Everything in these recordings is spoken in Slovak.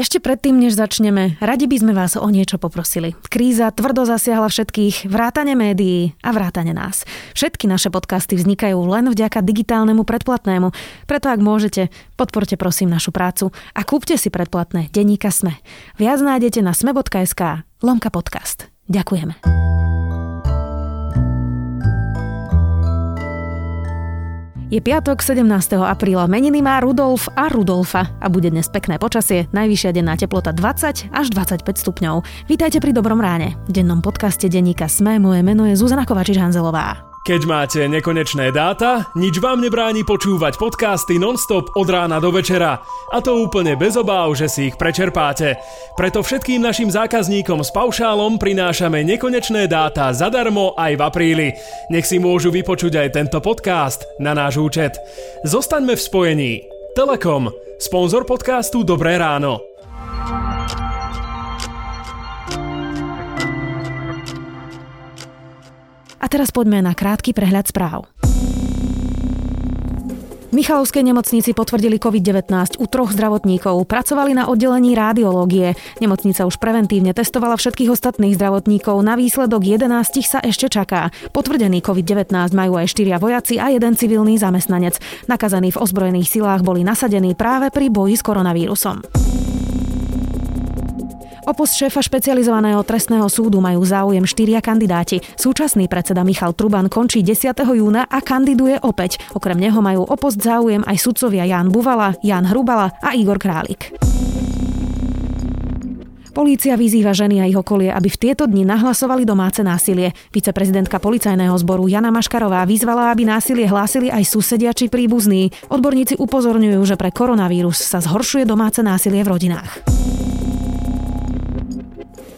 Ešte predtým, než začneme, radi by sme vás o niečo poprosili. Kríza tvrdo zasiahla všetkých, vrátane médií a vrátane nás. Všetky naše podcasty vznikajú len vďaka digitálnemu predplatnému, preto ak môžete, podporte prosím našu prácu a kúpte si predplatné denníka Sme. Viac nájdete na sme.sk lomka podcast. Ďakujeme. Je piatok 17. apríla, meniny má Rudolf a Rudolfa a bude dnes pekné počasie, najvyššia denná teplota 20 až 25 stupňov. Vítajte pri Dobrom ráne. V dennom podcaste denníka Sme moje meno je Zuzana Kovačič-Hanzelová. Keď máte nekonečné dáta, nič vám nebráni počúvať podcasty nonstop od rána do večera. A to úplne bez obáv, že si ich prečerpáte. Preto všetkým našim zákazníkom s paušálom prinášame nekonečné dáta zadarmo aj v apríli. Nech si môžu vypočuť aj tento podcast na náš účet. Zostaňme v spojení. Telekom, sponzor podcastu Dobré ráno. A teraz poďme na krátky prehľad správ. V Michalovskej nemocnici potvrdili COVID-19 u troch zdravotníkov. Pracovali na oddelení rádiológie. Nemocnica už preventívne testovala všetkých ostatných zdravotníkov. Na výsledok 11 sa ešte čaká. Potvrdený COVID-19 majú aj štyria vojaci a jeden civilný zamestnanec. Nakazaní v ozbrojených silách boli nasadení práve pri boji s koronavírusom. O post šéfa špecializovaného trestného súdu majú záujem štyria kandidáti. Súčasný predseda Michal Truban končí 10. júna a kandiduje opäť. Okrem neho majú o post záujem aj sudcovia Jan Buvala, Jan Hrubala a Igor Králik. Polícia vyzýva ženy a ich okolie, aby v tieto dni nahlasovali domáce násilie. Viceprezidentka policajného zboru Jana Maškarová vyzvala, aby násilie hlásili aj susedia či príbuzní. Odborníci upozorňujú, že pre koronavírus sa zhoršuje domáce násilie v rodinách.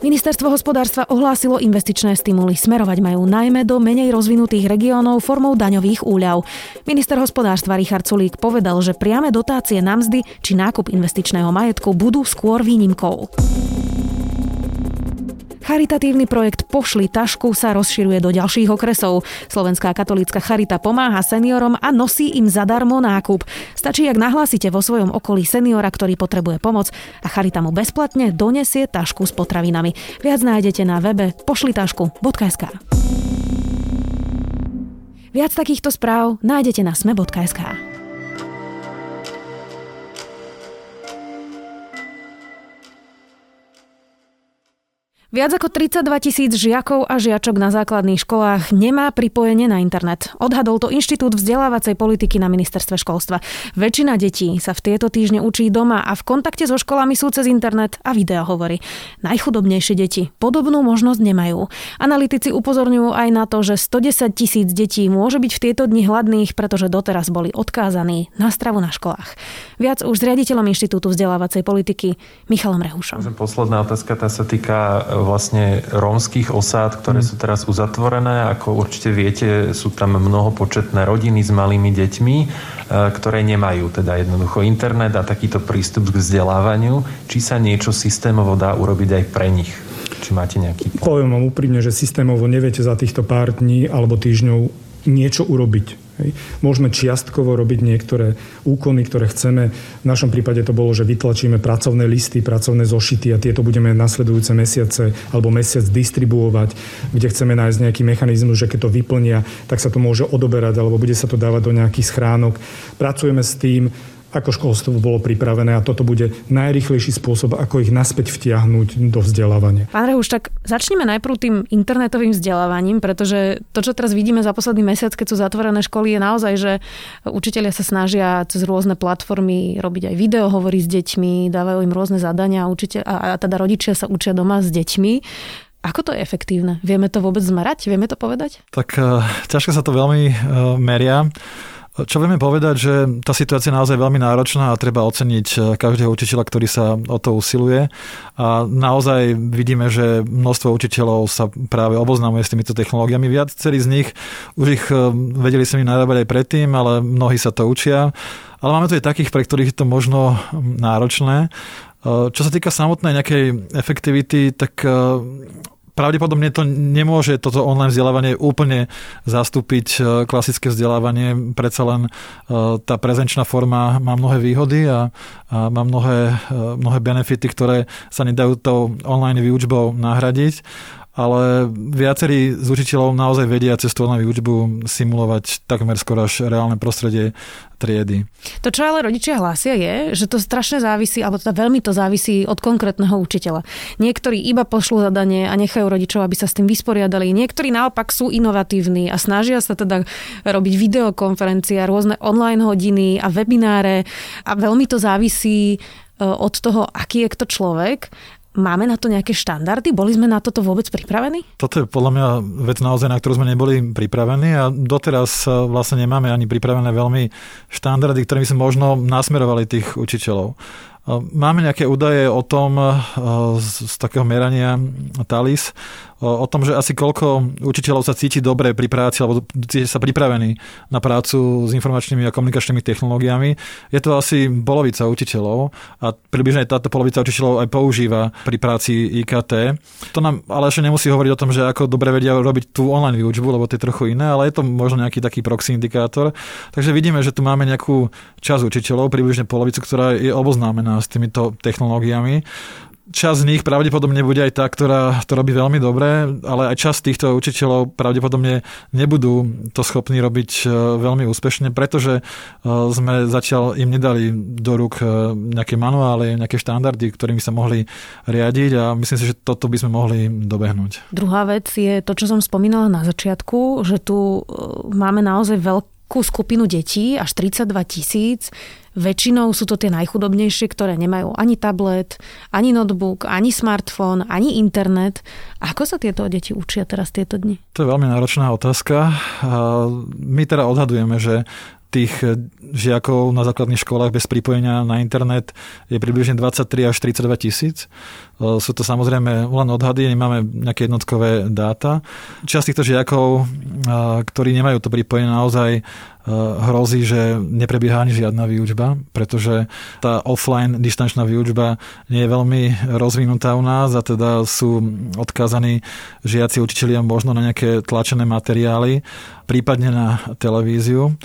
Ministerstvo hospodárstva ohlásilo investičné stimuly. Smerovať majú najmä do menej rozvinutých regiónov formou daňových úľav. Minister hospodárstva Richard Sulík povedal, že priame dotácie na mzdy či nákup investičného majetku budú skôr výnimkou. Charitatívny projekt Pošli tašku sa rozširuje do ďalších okresov. Slovenská katolícka charita pomáha seniorom a nosí im zadarmo nákup. Stačí, ak nahlásite vo svojom okolí seniora, ktorý potrebuje pomoc a charita mu bezplatne donesie tašku s potravinami. Viac nájdete na webe pošlitašku.sk. Viac takýchto správ nájdete na sme.sk. Viac ako 32 tisíc žiakov a žiačok na základných školách nemá pripojenie na internet. Odhadol to Inštitút vzdelávacej politiky na ministerstve školstva. Väčšina detí sa v tieto týždne učí doma a v kontakte so školami sú cez internet a video hovorí. Najchudobnejšie deti podobnú možnosť nemajú. Analytici upozorňujú aj na to, že 110 tisíc detí môže byť v tieto dni hladných, pretože doteraz boli odkázaní na stravu na školách. Viac už s riaditeľom Inštitútu vzdelávacej politiky Michalom Rehušom. Posledná otázka, tá sa týka vlastne rómskych osád, ktoré mm. sú teraz uzatvorené. Ako určite viete, sú tam mnohopočetné rodiny s malými deťmi, e, ktoré nemajú teda jednoducho internet a takýto prístup k vzdelávaniu. Či sa niečo systémovo dá urobiť aj pre nich? Či máte nejaký... Poviem vám úprimne, že systémovo neviete za týchto pár dní alebo týždňov niečo urobiť Hej. Môžeme čiastkovo robiť niektoré úkony, ktoré chceme. V našom prípade to bolo, že vytlačíme pracovné listy, pracovné zošity a tieto budeme nasledujúce mesiace alebo mesiac distribuovať, kde chceme nájsť nejaký mechanizmus, že keď to vyplnia, tak sa to môže odoberať alebo bude sa to dávať do nejakých schránok. Pracujeme s tým, ako školstvo bolo pripravené a toto bude najrychlejší spôsob, ako ich naspäť vtiahnuť do vzdelávania. Pán Rehuš, tak začneme najprv tým internetovým vzdelávaním, pretože to, čo teraz vidíme za posledný mesiac, keď sú zatvorené školy, je naozaj, že učitelia sa snažia cez rôzne platformy robiť aj video, hovorí s deťmi, dávajú im rôzne zadania učiteľ, a, a teda rodičia sa učia doma s deťmi. Ako to je efektívne? Vieme to vôbec zmerať? Vieme to povedať? Tak uh, ťažko sa to veľmi uh, meria. Čo vieme povedať, že tá situácia je naozaj veľmi náročná a treba oceniť eh, každého učiteľa, ktorý sa o to usiluje. A naozaj vidíme, že množstvo učiteľov sa práve oboznámuje s týmito technológiami. Viacerí z nich už ich eh, vedeli sa mi narábať aj predtým, ale mnohí sa to učia. Ale máme tu aj takých, pre ktorých je to možno náročné. Eh, čo sa týka samotnej nejakej efektivity, tak pravdepodobne to nemôže toto online vzdelávanie úplne zastúpiť e, klasické vzdelávanie. Predsa len e, tá prezenčná forma má mnohé výhody a, a má mnohé, e, mnohé benefity, ktoré sa nedajú tou online výučbou nahradiť ale viacerí z učiteľov naozaj vedia cez tú výučbu simulovať takmer skoro až reálne prostredie triedy. To, čo ale rodičia hlásia, je, že to strašne závisí, alebo teda veľmi to závisí od konkrétneho učiteľa. Niektorí iba pošlú zadanie a nechajú rodičov, aby sa s tým vysporiadali. Niektorí naopak sú inovatívni a snažia sa teda robiť videokonferencie, rôzne online hodiny a webináre a veľmi to závisí e, od toho, aký je kto človek Máme na to nejaké štandardy? Boli sme na toto vôbec pripravení? Toto je podľa mňa vec naozaj, na ktorú sme neboli pripravení a doteraz e, vlastne nemáme ani pripravené veľmi štandardy, ktorými sme možno nasmerovali tých učiteľov. Máme nejaké údaje o tom z, z takého merania TALIS, o tom, že asi koľko učiteľov sa cíti dobre pri práci alebo cíti sa pripravení na prácu s informačnými a komunikačnými technológiami. Je to asi polovica učiteľov a približne táto polovica učiteľov aj používa pri práci IKT. To nám ale ešte nemusí hovoriť o tom, že ako dobre vedia robiť tú online výučbu, lebo to je trochu iné, ale je to možno nejaký taký proxy indikátor. Takže vidíme, že tu máme nejakú časť učiteľov, približne polovicu, ktorá je oboznámená s týmito technológiami. Čas z nich pravdepodobne bude aj tá, ktorá to robí veľmi dobre, ale aj čas týchto učiteľov pravdepodobne nebudú to schopní robiť e, veľmi úspešne, pretože e, sme zatiaľ im nedali do rúk e, nejaké manuály, nejaké štandardy, ktorými sa mohli riadiť a myslím si, že toto by sme mohli dobehnúť. Druhá vec je to, čo som spomínala na začiatku, že tu máme naozaj veľkú skupinu detí, až 32 tisíc, Väčšinou sú to tie najchudobnejšie, ktoré nemajú ani tablet, ani notebook, ani smartfón, ani internet. Ako sa tieto deti učia teraz tieto dni? To je veľmi náročná otázka. My teda odhadujeme, že tých žiakov na základných školách bez pripojenia na internet je približne 23 až 32 tisíc. Sú to samozrejme len odhady, nemáme nejaké jednotkové dáta. Časť týchto žiakov, ktorí nemajú to pripojenie, naozaj hrozí, že neprebieha ani žiadna výučba, pretože tá offline distančná výučba nie je veľmi rozvinutá u nás a teda sú odkázaní žiaci učitelia možno na nejaké tlačené materiály, prípadne na televíziu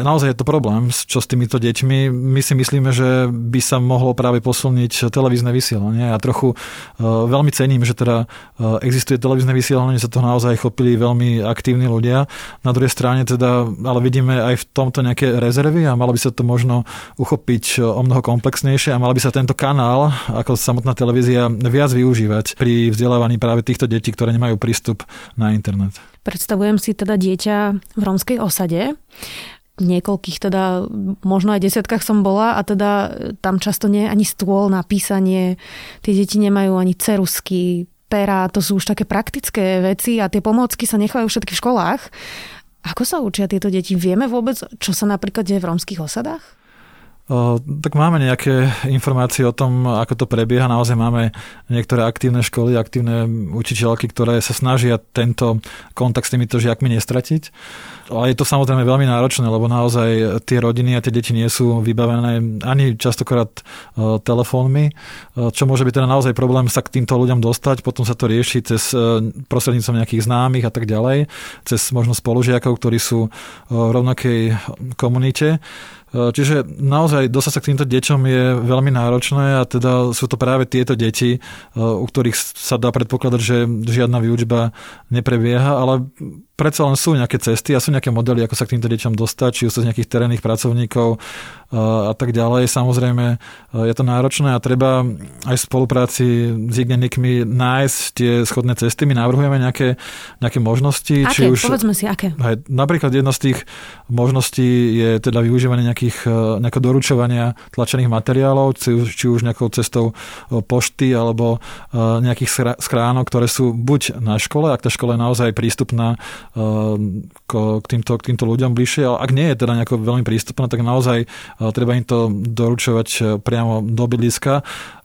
naozaj je to problém, čo s týmito deťmi. My si myslíme, že by sa mohlo práve posilniť televízne vysielanie. Ja trochu uh, veľmi cením, že teda uh, existuje televízne vysielanie, sa to naozaj chopili veľmi aktívni ľudia. Na druhej strane teda, ale vidíme aj v tomto nejaké rezervy a malo by sa to možno uchopiť o mnoho komplexnejšie a mal by sa tento kanál, ako samotná televízia, viac využívať pri vzdelávaní práve týchto detí, ktoré nemajú prístup na internet. Predstavujem si teda dieťa v rómskej osade niekoľkých, teda možno aj desiatkách som bola a teda tam často nie je ani stôl na písanie, tie deti nemajú ani cerusky, pera, to sú už také praktické veci a tie pomôcky sa nechajú všetky v školách. Ako sa učia tieto deti? Vieme vôbec, čo sa napríklad deje v rómskych osadách? Tak máme nejaké informácie o tom, ako to prebieha. Naozaj máme niektoré aktívne školy, aktívne učiteľky, ktoré sa snažia tento kontakt s týmito žiakmi nestratiť. Ale je to samozrejme veľmi náročné, lebo naozaj tie rodiny a tie deti nie sú vybavené ani častokrát telefónmi, čo môže byť teda naozaj problém sa k týmto ľuďom dostať. Potom sa to rieši cez prostredníctvom nejakých známych a tak ďalej, cez možno spolužiakov, ktorí sú v rovnakej komunite. Eh, čiže naozaj dostať sa k týmto deťom je veľmi náročné a teda sú to práve tieto deti, eh, u ktorých sa dá predpokladať, že žiadna výučba neprebieha, ale predsa len sú nejaké cesty a sú nejaké modely, ako sa k týmto deťom dostať, či už z nejakých terénnych pracovníkov a tak ďalej. Samozrejme je to náročné a treba aj v spolupráci s hygienikmi nájsť tie schodné cesty. My navrhujeme nejaké, nejaké možnosti. Aké? Či už, Povedzme si, aké. Aj, napríklad jedna z tých možností je teda využívanie nejakých, nejakého doručovania tlačených materiálov, či už, či už nejakou cestou pošty alebo nejakých skránok, ktoré sú buď na škole, ak tá škola je naozaj prístupná k týmto, k týmto ľuďom bližšie, ale ak nie je teda nejako veľmi prístupné, tak naozaj treba im to doručovať priamo do bydliska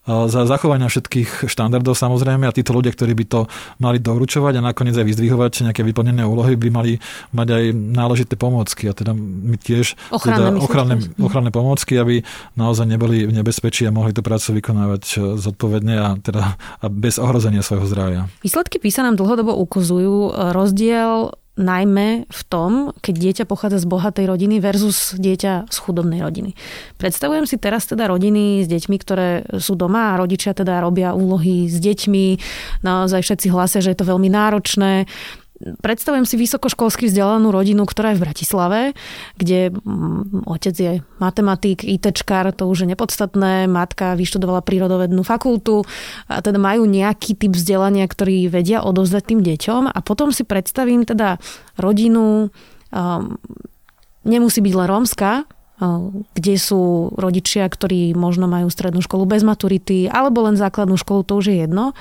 za zachovania všetkých štandardov samozrejme a títo ľudia, ktorí by to mali doručovať a nakoniec aj vyzdvihovať nejaké vyplnené úlohy, by mali mať aj náležité pomôcky. A teda my tiež ochranné, teda ochranné, ochranné pomôcky, aby naozaj neboli v nebezpečí a mohli tú prácu vykonávať zodpovedne a, teda, a bez ohrozenia svojho zdravia. Výsledky PISA nám dlhodobo ukazujú rozdiel najmä v tom, keď dieťa pochádza z bohatej rodiny versus dieťa z chudobnej rodiny. Predstavujem si teraz teda rodiny s deťmi, ktoré sú doma a rodičia teda robia úlohy s deťmi. Naozaj všetci hlásia, že je to veľmi náročné predstavujem si vysokoškolsky vzdelanú rodinu, ktorá je v Bratislave, kde mm, otec je matematik, ITčkár, to už je nepodstatné, matka vyštudovala prírodovednú fakultu a teda majú nejaký typ vzdelania, ktorý vedia odovzdať tým deťom a potom si predstavím teda rodinu, um, nemusí byť len rómska, um, kde sú rodičia, ktorí možno majú strednú školu bez maturity alebo len základnú školu, to už je jedno.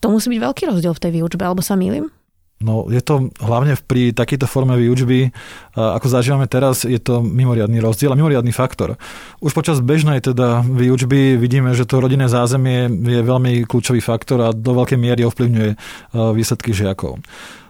To musí byť veľký rozdiel v tej výučbe, alebo sa mýlim? No je to hlavne pri takejto forme výučby, ako zažívame teraz, je to mimoriadný rozdiel a mimoriadný faktor. Už počas bežnej teda výučby vidíme, že to rodinné zázemie je veľmi kľúčový faktor a do veľkej miery ovplyvňuje výsledky žiakov.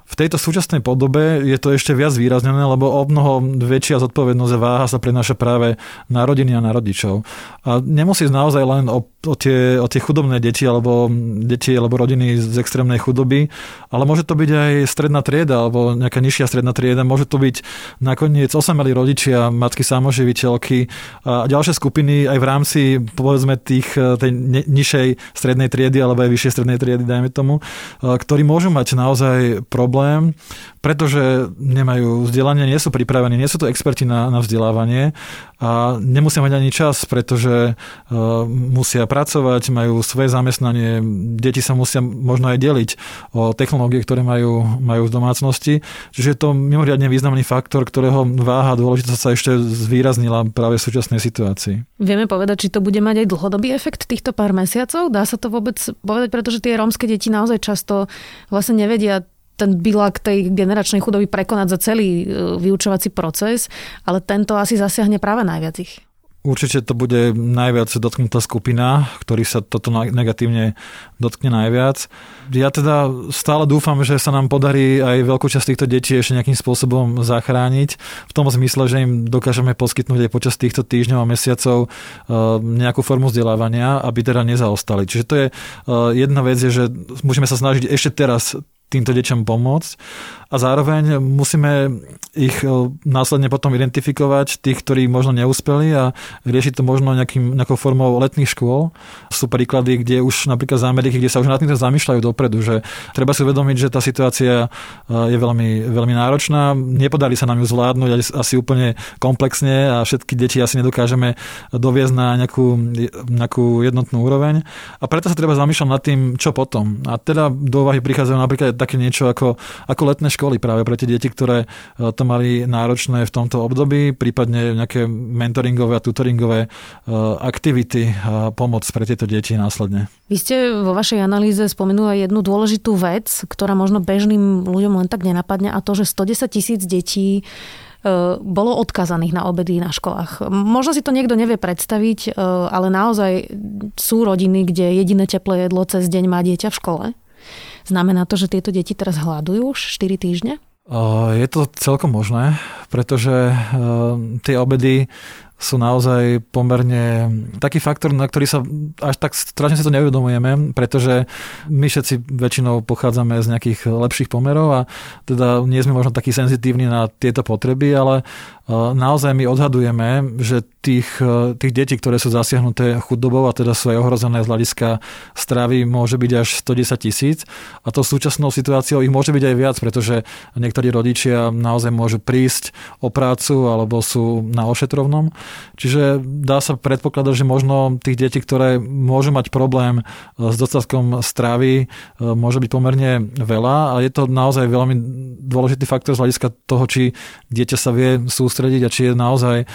V tejto súčasnej podobe je to ešte viac výraznené, lebo o mnoho väčšia zodpovednosť a váha sa prenáša práve na rodiny a na rodičov. A nemusí naozaj len o, o, tie, o tie chudobné deti alebo deti alebo rodiny z extrémnej chudoby, ale môže to byť aj stredná trieda alebo nejaká nižšia stredná trieda. Môže to byť nakoniec osamelí rodičia, matky samoživiteľky a ďalšie skupiny aj v rámci povedzme tých, tej nižšej strednej triedy alebo aj vyššej strednej triedy, dajme tomu, ktorí môžu mať naozaj problém problém, pretože nemajú vzdelanie, nie sú pripravení, nie sú to experti na, na vzdelávanie a nemusia mať ani čas, pretože uh, musia pracovať, majú svoje zamestnanie, deti sa musia možno aj deliť o technológie, ktoré majú, majú v domácnosti. Čiže je to mimoriadne významný faktor, ktorého váha dôležitosť sa ešte zvýraznila práve v súčasnej situácii. Vieme povedať, či to bude mať aj dlhodobý efekt týchto pár mesiacov? Dá sa to vôbec povedať, pretože tie rómske deti naozaj často vlastne nevedia ten bilak tej generačnej chudoby prekonať za celý e, vyučovací proces, ale tento asi zasiahne práve najviac ich. Určite to bude najviac dotknutá skupina, ktorý sa toto negatívne dotkne najviac. Ja teda stále dúfam, že sa nám podarí aj veľkú časť týchto detí ešte nejakým spôsobom zachrániť. V tom zmysle, že im dokážeme poskytnúť aj počas týchto týždňov a mesiacov e, nejakú formu vzdelávania, aby teda nezaostali. Čiže to je e, jedna vec, je, že musíme sa snažiť ešte teraz týmto deťom pomôcť a zároveň musíme ich e, následne potom identifikovať, tých, ktorí možno neúspeli a riešiť to možno nejakým, nejakou formou letných škôl. Sú príklady, kde už napríklad z Ameriky, kde sa už nad týmto zamýšľajú dopredu, že treba si uvedomiť, že tá situácia e, je veľmi, veľmi náročná, nepodarí sa nám ju zvládnuť asi úplne komplexne a všetky deti asi nedokážeme doviezť na nejakú, nejakú jednotnú úroveň a preto sa treba zamýšľať nad tým, čo potom. A teda do úvahy prichádzajú napríklad také niečo ako, ako letné školy práve pre tie deti, ktoré e, to mali náročné v tomto období, prípadne nejaké mentoringové a tutoringové e, aktivity a pomoc pre tieto deti následne. Vy ste vo vašej analýze spomenuli jednu dôležitú vec, ktorá možno bežným ľuďom len tak nenapadne a to, že 110 tisíc detí e, bolo odkazaných na obedy na školách. Možno si to niekto nevie predstaviť, ale naozaj sú rodiny, kde jediné teplé jedlo cez deň má dieťa v škole. Znamená to, že tieto deti teraz hľadujú už 4 týždne? Je to celkom možné, pretože tie obedy sú naozaj pomerne taký faktor, na ktorý sa až tak strašne si to neuvedomujeme, pretože my všetci väčšinou pochádzame z nejakých lepších pomerov a teda nie sme možno takí senzitívni na tieto potreby, ale naozaj my odhadujeme, že tých, tých detí, ktoré sú zasiahnuté chudobou a teda sú aj ohrozené z hľadiska stravy, môže byť až 110 tisíc. A to súčasnou situáciou ich môže byť aj viac, pretože niektorí rodičia naozaj môžu prísť o prácu alebo sú na ošetrovnom. Čiže dá sa predpokladať, že možno tých detí, ktoré môžu mať problém e, s dostatkom stravy, e, môže byť pomerne veľa. A je to naozaj veľmi dôležitý faktor z hľadiska toho, či dieťa sa vie sústrediť a či je naozaj e,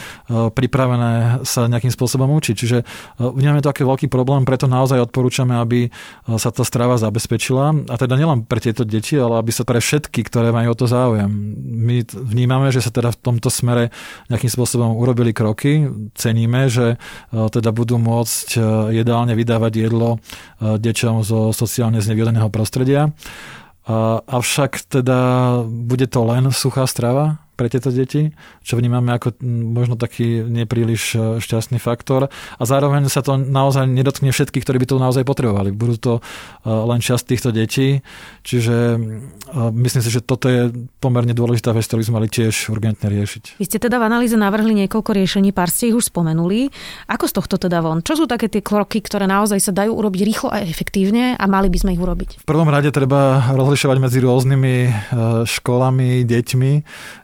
pripravené pripravené sa nejakým spôsobom učiť. Čiže e, vnímame to aký veľký problém, preto naozaj odporúčame, aby e, sa tá strava zabezpečila. A teda nielen pre tieto deti, ale aby sa pre všetky, ktoré majú o to záujem. My vnímame, že sa teda v tomto smere nejakým spôsobom urobili kroky. Ceníme, že teda budú môcť jedálne vydávať jedlo deťom zo sociálne znevýhodneného prostredia. Avšak teda bude to len suchá strava? Pre tieto deti, čo vnímame ako možno taký nepríliš e, šťastný faktor. A zároveň sa to naozaj nedotkne všetkých, ktorí by to naozaj potrebovali. Budú to e, len časť týchto detí, čiže e, myslím si, že toto je pomerne dôležitá vec, ktorú sme mali tiež urgentne riešiť. Vy ste teda v analýze navrhli niekoľko riešení, pár ste ich už spomenuli. Ako z tohto teda von? Čo sú také tie kroky, ktoré naozaj sa dajú urobiť rýchlo a efektívne a mali by sme ich urobiť? V prvom rade treba rozlišovať medzi rôznymi školami, deťmi.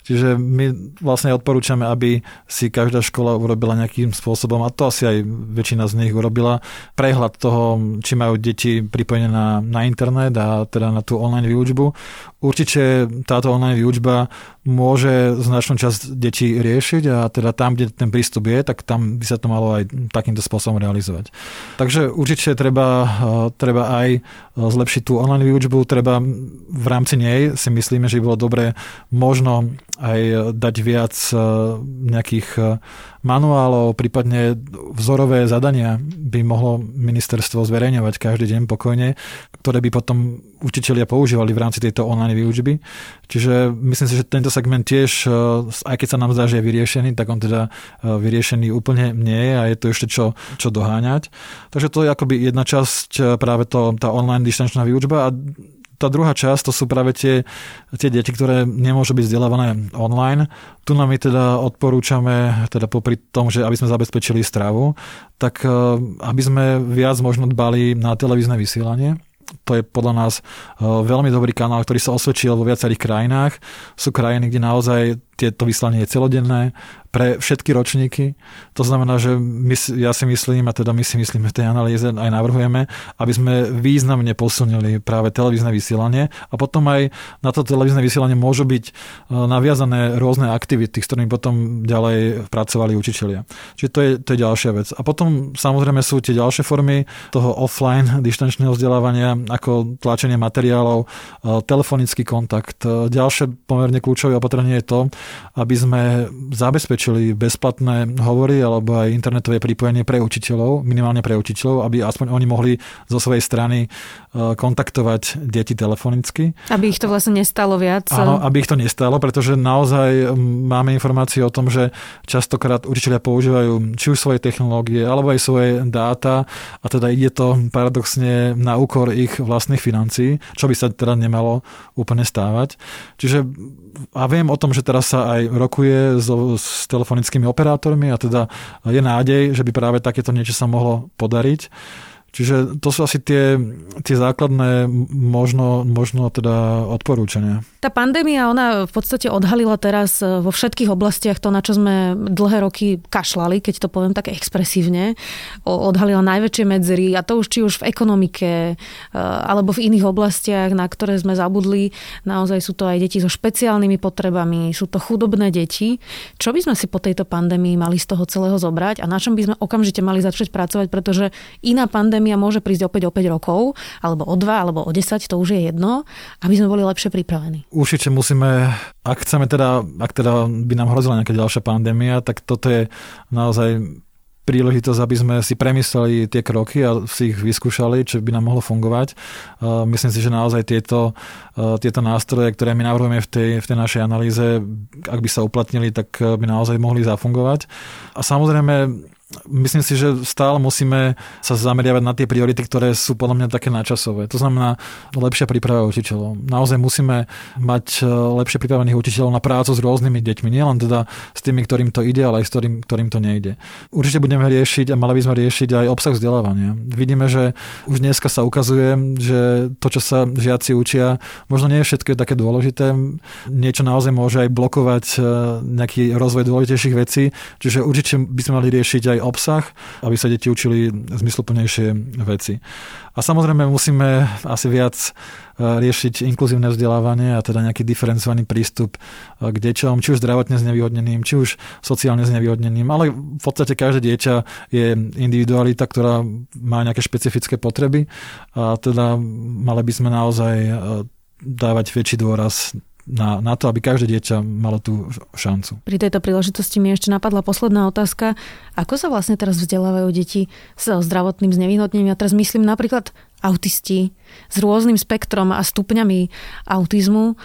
Čiže my vlastne odporúčame, aby si každá škola urobila nejakým spôsobom, a to asi aj väčšina z nich urobila, prehľad toho, či majú deti pripojené na, na internet a teda na tú online výučbu. Určite táto online výučba môže značnú časť detí riešiť a teda tam, kde ten prístup je, tak tam by sa to malo aj takýmto spôsobom realizovať. Takže určite treba, treba aj zlepšiť tú online výučbu, treba v rámci nej si myslíme, že by bolo dobre možno aj dať viac e, nejakých e, manuálov, prípadne vzorové zadania by mohlo ministerstvo zverejňovať každý deň pokojne, ktoré by potom učitelia používali v rámci tejto online výučby. Čiže myslím si, že tento segment tiež, e, aj keď sa nám zdá, že je vyriešený, tak on teda vyriešený úplne nie je a je to ešte čo, čo doháňať. Takže to je akoby jedna časť práve to, tá online distančná výučba a tá druhá časť, to sú práve tie, tie deti, ktoré nemôžu byť vzdelávané online. Tu nám my teda odporúčame, teda popri tom, že aby sme zabezpečili stravu, tak eh, aby sme viac možno dbali na televízne vysielanie, to je podľa nás eh, veľmi dobrý kanál, ktorý sa osvedčil vo viacerých krajinách. Sú krajiny, kde naozaj tieto vyslanie je celodenné pre všetky ročníky. To znamená, že my, ja si myslím, a teda my si myslíme v tej analýze aj navrhujeme, aby sme významne posunili práve televízne vysielanie a potom aj na to televízne vysielanie môžu byť e, naviazané rôzne aktivity, s ktorými potom ďalej pracovali učitelia. Čiže to je, to je ďalšia vec. A potom samozrejme sú tie ďalšie formy toho offline dištančného vzdelávania, ako tlačenie materiálov, e, telefonický kontakt. E, ďalšie pomerne kľúčové opatrenie je to, aby sme zabezpečili bezplatné hovory alebo aj internetové pripojenie pre učiteľov, minimálne pre učiteľov, aby aspoň oni mohli zo svojej strany e, kontaktovať deti telefonicky. Aby ich to vlastne nestalo viac. Áno, aby ich to nestalo, pretože naozaj máme informácie o tom, že častokrát učiteľia používajú či už svoje technológie, alebo aj svoje dáta a teda ide to paradoxne na úkor ich vlastných financií, čo by sa teda nemalo úplne stávať. Čiže a viem o tom, že teraz sa aj rokuje so, s telefonickými operátormi a teda je nádej, že by práve takéto niečo sa mohlo podariť. Čiže to sú asi tie, tie základné možno, možno teda odporúčania. Tá pandémia, ona v podstate odhalila teraz e, vo všetkých oblastiach to, na čo sme dlhé roky kašlali, keď to poviem tak expresívne. Odhalila najväčšie medzery a to už či už v ekonomike e, alebo v iných oblastiach, na ktoré sme zabudli. Naozaj sú to aj deti so špeciálnymi potrebami, sú to chudobné deti. Čo by sme si po tejto pandémii mali z toho celého zobrať a na čom by sme okamžite mali začať pracovať, pretože iná pandémia pandémia môže prísť opäť o 5 rokov, alebo o 2, alebo o 10, to už je jedno, aby sme boli lepšie pripravení. Určite musíme, ak chceme teda, ak teda by nám hrozila nejaká ďalšia pandémia, tak toto je naozaj príležitosť, aby sme si premysleli tie kroky a si ich vyskúšali, čo by nám mohlo fungovať. Myslím si, že naozaj tieto, tieto nástroje, ktoré my navrhujeme v tej, v tej našej analýze, ak by sa uplatnili, tak by naozaj mohli zafungovať. A samozrejme, myslím si, že stále musíme sa zameriavať na tie priority, ktoré sú podľa mňa také načasové. To znamená lepšia príprava učiteľov. Naozaj musíme mať e, lepšie pripravených učiteľov na prácu s rôznymi deťmi, nielen teda s tými, ktorým to ide, ale aj s ktorým, ktorým to nejde. Určite budeme riešiť a mali by sme riešiť aj obsah vzdelávania. Vidíme, že už dneska sa ukazuje, že to, čo sa žiaci učia, možno nie je všetko také dôležité. Niečo naozaj môže aj blokovať e, nejaký rozvoj dôležitejších vecí, čiže určite by sme mali riešiť aj aj obsah, aby sa deti učili zmysluplnejšie veci. A samozrejme musíme asi viac e, riešiť inkluzívne vzdelávanie a teda nejaký diferencovaný prístup e, k deťom, či už zdravotne znevýhodneným, či už sociálne znevýhodneným, ale v podstate každé dieťa je individualita, ktorá má nejaké špecifické potreby a teda mali by sme naozaj e, dávať väčší dôraz na, na to, aby každé dieťa malo tú šancu. Pri tejto príležitosti mi ešte napadla posledná otázka. Ako sa vlastne teraz vzdelávajú deti s zdravotným znevýhodnením? Ja teraz myslím napríklad autisti s rôznym spektrom a stupňami autizmu. E,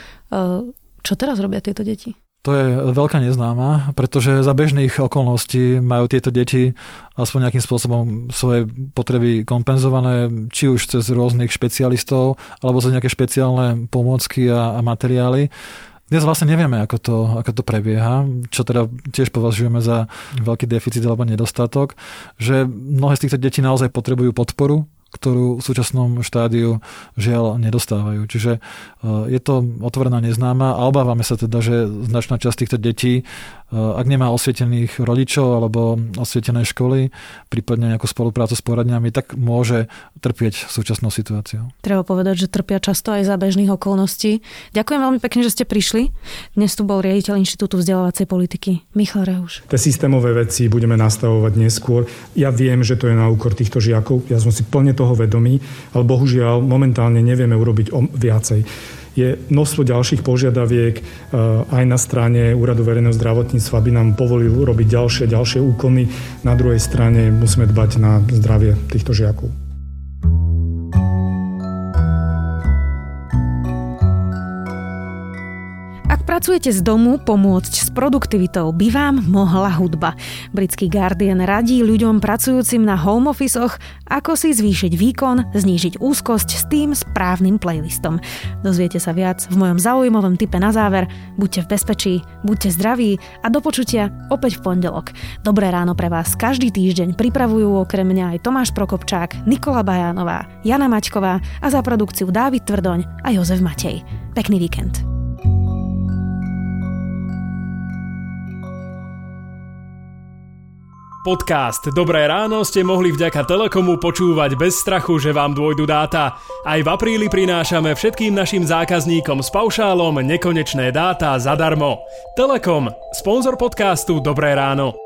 čo teraz robia tieto deti? To je veľká neznáma, pretože za bežných okolností majú tieto deti aspoň nejakým spôsobom svoje potreby kompenzované, či už cez rôznych špecialistov, alebo cez nejaké špeciálne pomôcky a, a materiály. Dnes vlastne nevieme, ako to, ako to prebieha, čo teda tiež považujeme za veľký deficit alebo nedostatok, že mnohé z týchto detí naozaj potrebujú podporu, ktorú v súčasnom štádiu žiaľ nedostávajú. Čiže e, je to otvorená neznáma a obávame sa teda, že značná časť týchto detí Eh, ak nemá osvietených rodičov alebo osvietené školy, prípadne nejakú spoluprácu s poradňami, tak môže trpieť súčasnou situáciou. Treba povedať, že trpia často aj za bežných okolností. Ďakujem veľmi pekne, že ste prišli. Dnes tu bol riaditeľ Inštitútu vzdelávacej politiky Michal Reuš. Tie systémové veci budeme nastavovať neskôr. Ja viem, že to je na úkor týchto žiakov, ja som si plne toho vedomý, ale bohužiaľ momentálne nevieme urobiť o viacej je množstvo ďalších požiadaviek e, aj na strane Úradu verejného zdravotníctva, aby nám povolil robiť ďalšie ďalšie úkony. Na druhej strane musíme dbať na zdravie týchto žiakov. Pracujete z domu, pomôcť s produktivitou by vám mohla hudba. Britský Guardian radí ľuďom pracujúcim na home officeoch, ako si zvýšiť výkon, znížiť úzkosť s tým správnym playlistom. Dozviete sa viac v mojom zaujímavom type na záver. Buďte v bezpečí, buďte zdraví a do počutia opäť v pondelok. Dobré ráno pre vás každý týždeň pripravujú okrem mňa aj Tomáš Prokopčák, Nikola Bajánová, Jana Maťková a za produkciu Dávid Tvrdoň a Jozef Matej. Pekný víkend. Podcast Dobré ráno ste mohli vďaka Telekomu počúvať bez strachu, že vám dôjdu dáta. Aj v apríli prinášame všetkým našim zákazníkom s paušálom nekonečné dáta zadarmo. Telekom, sponzor podcastu Dobré ráno.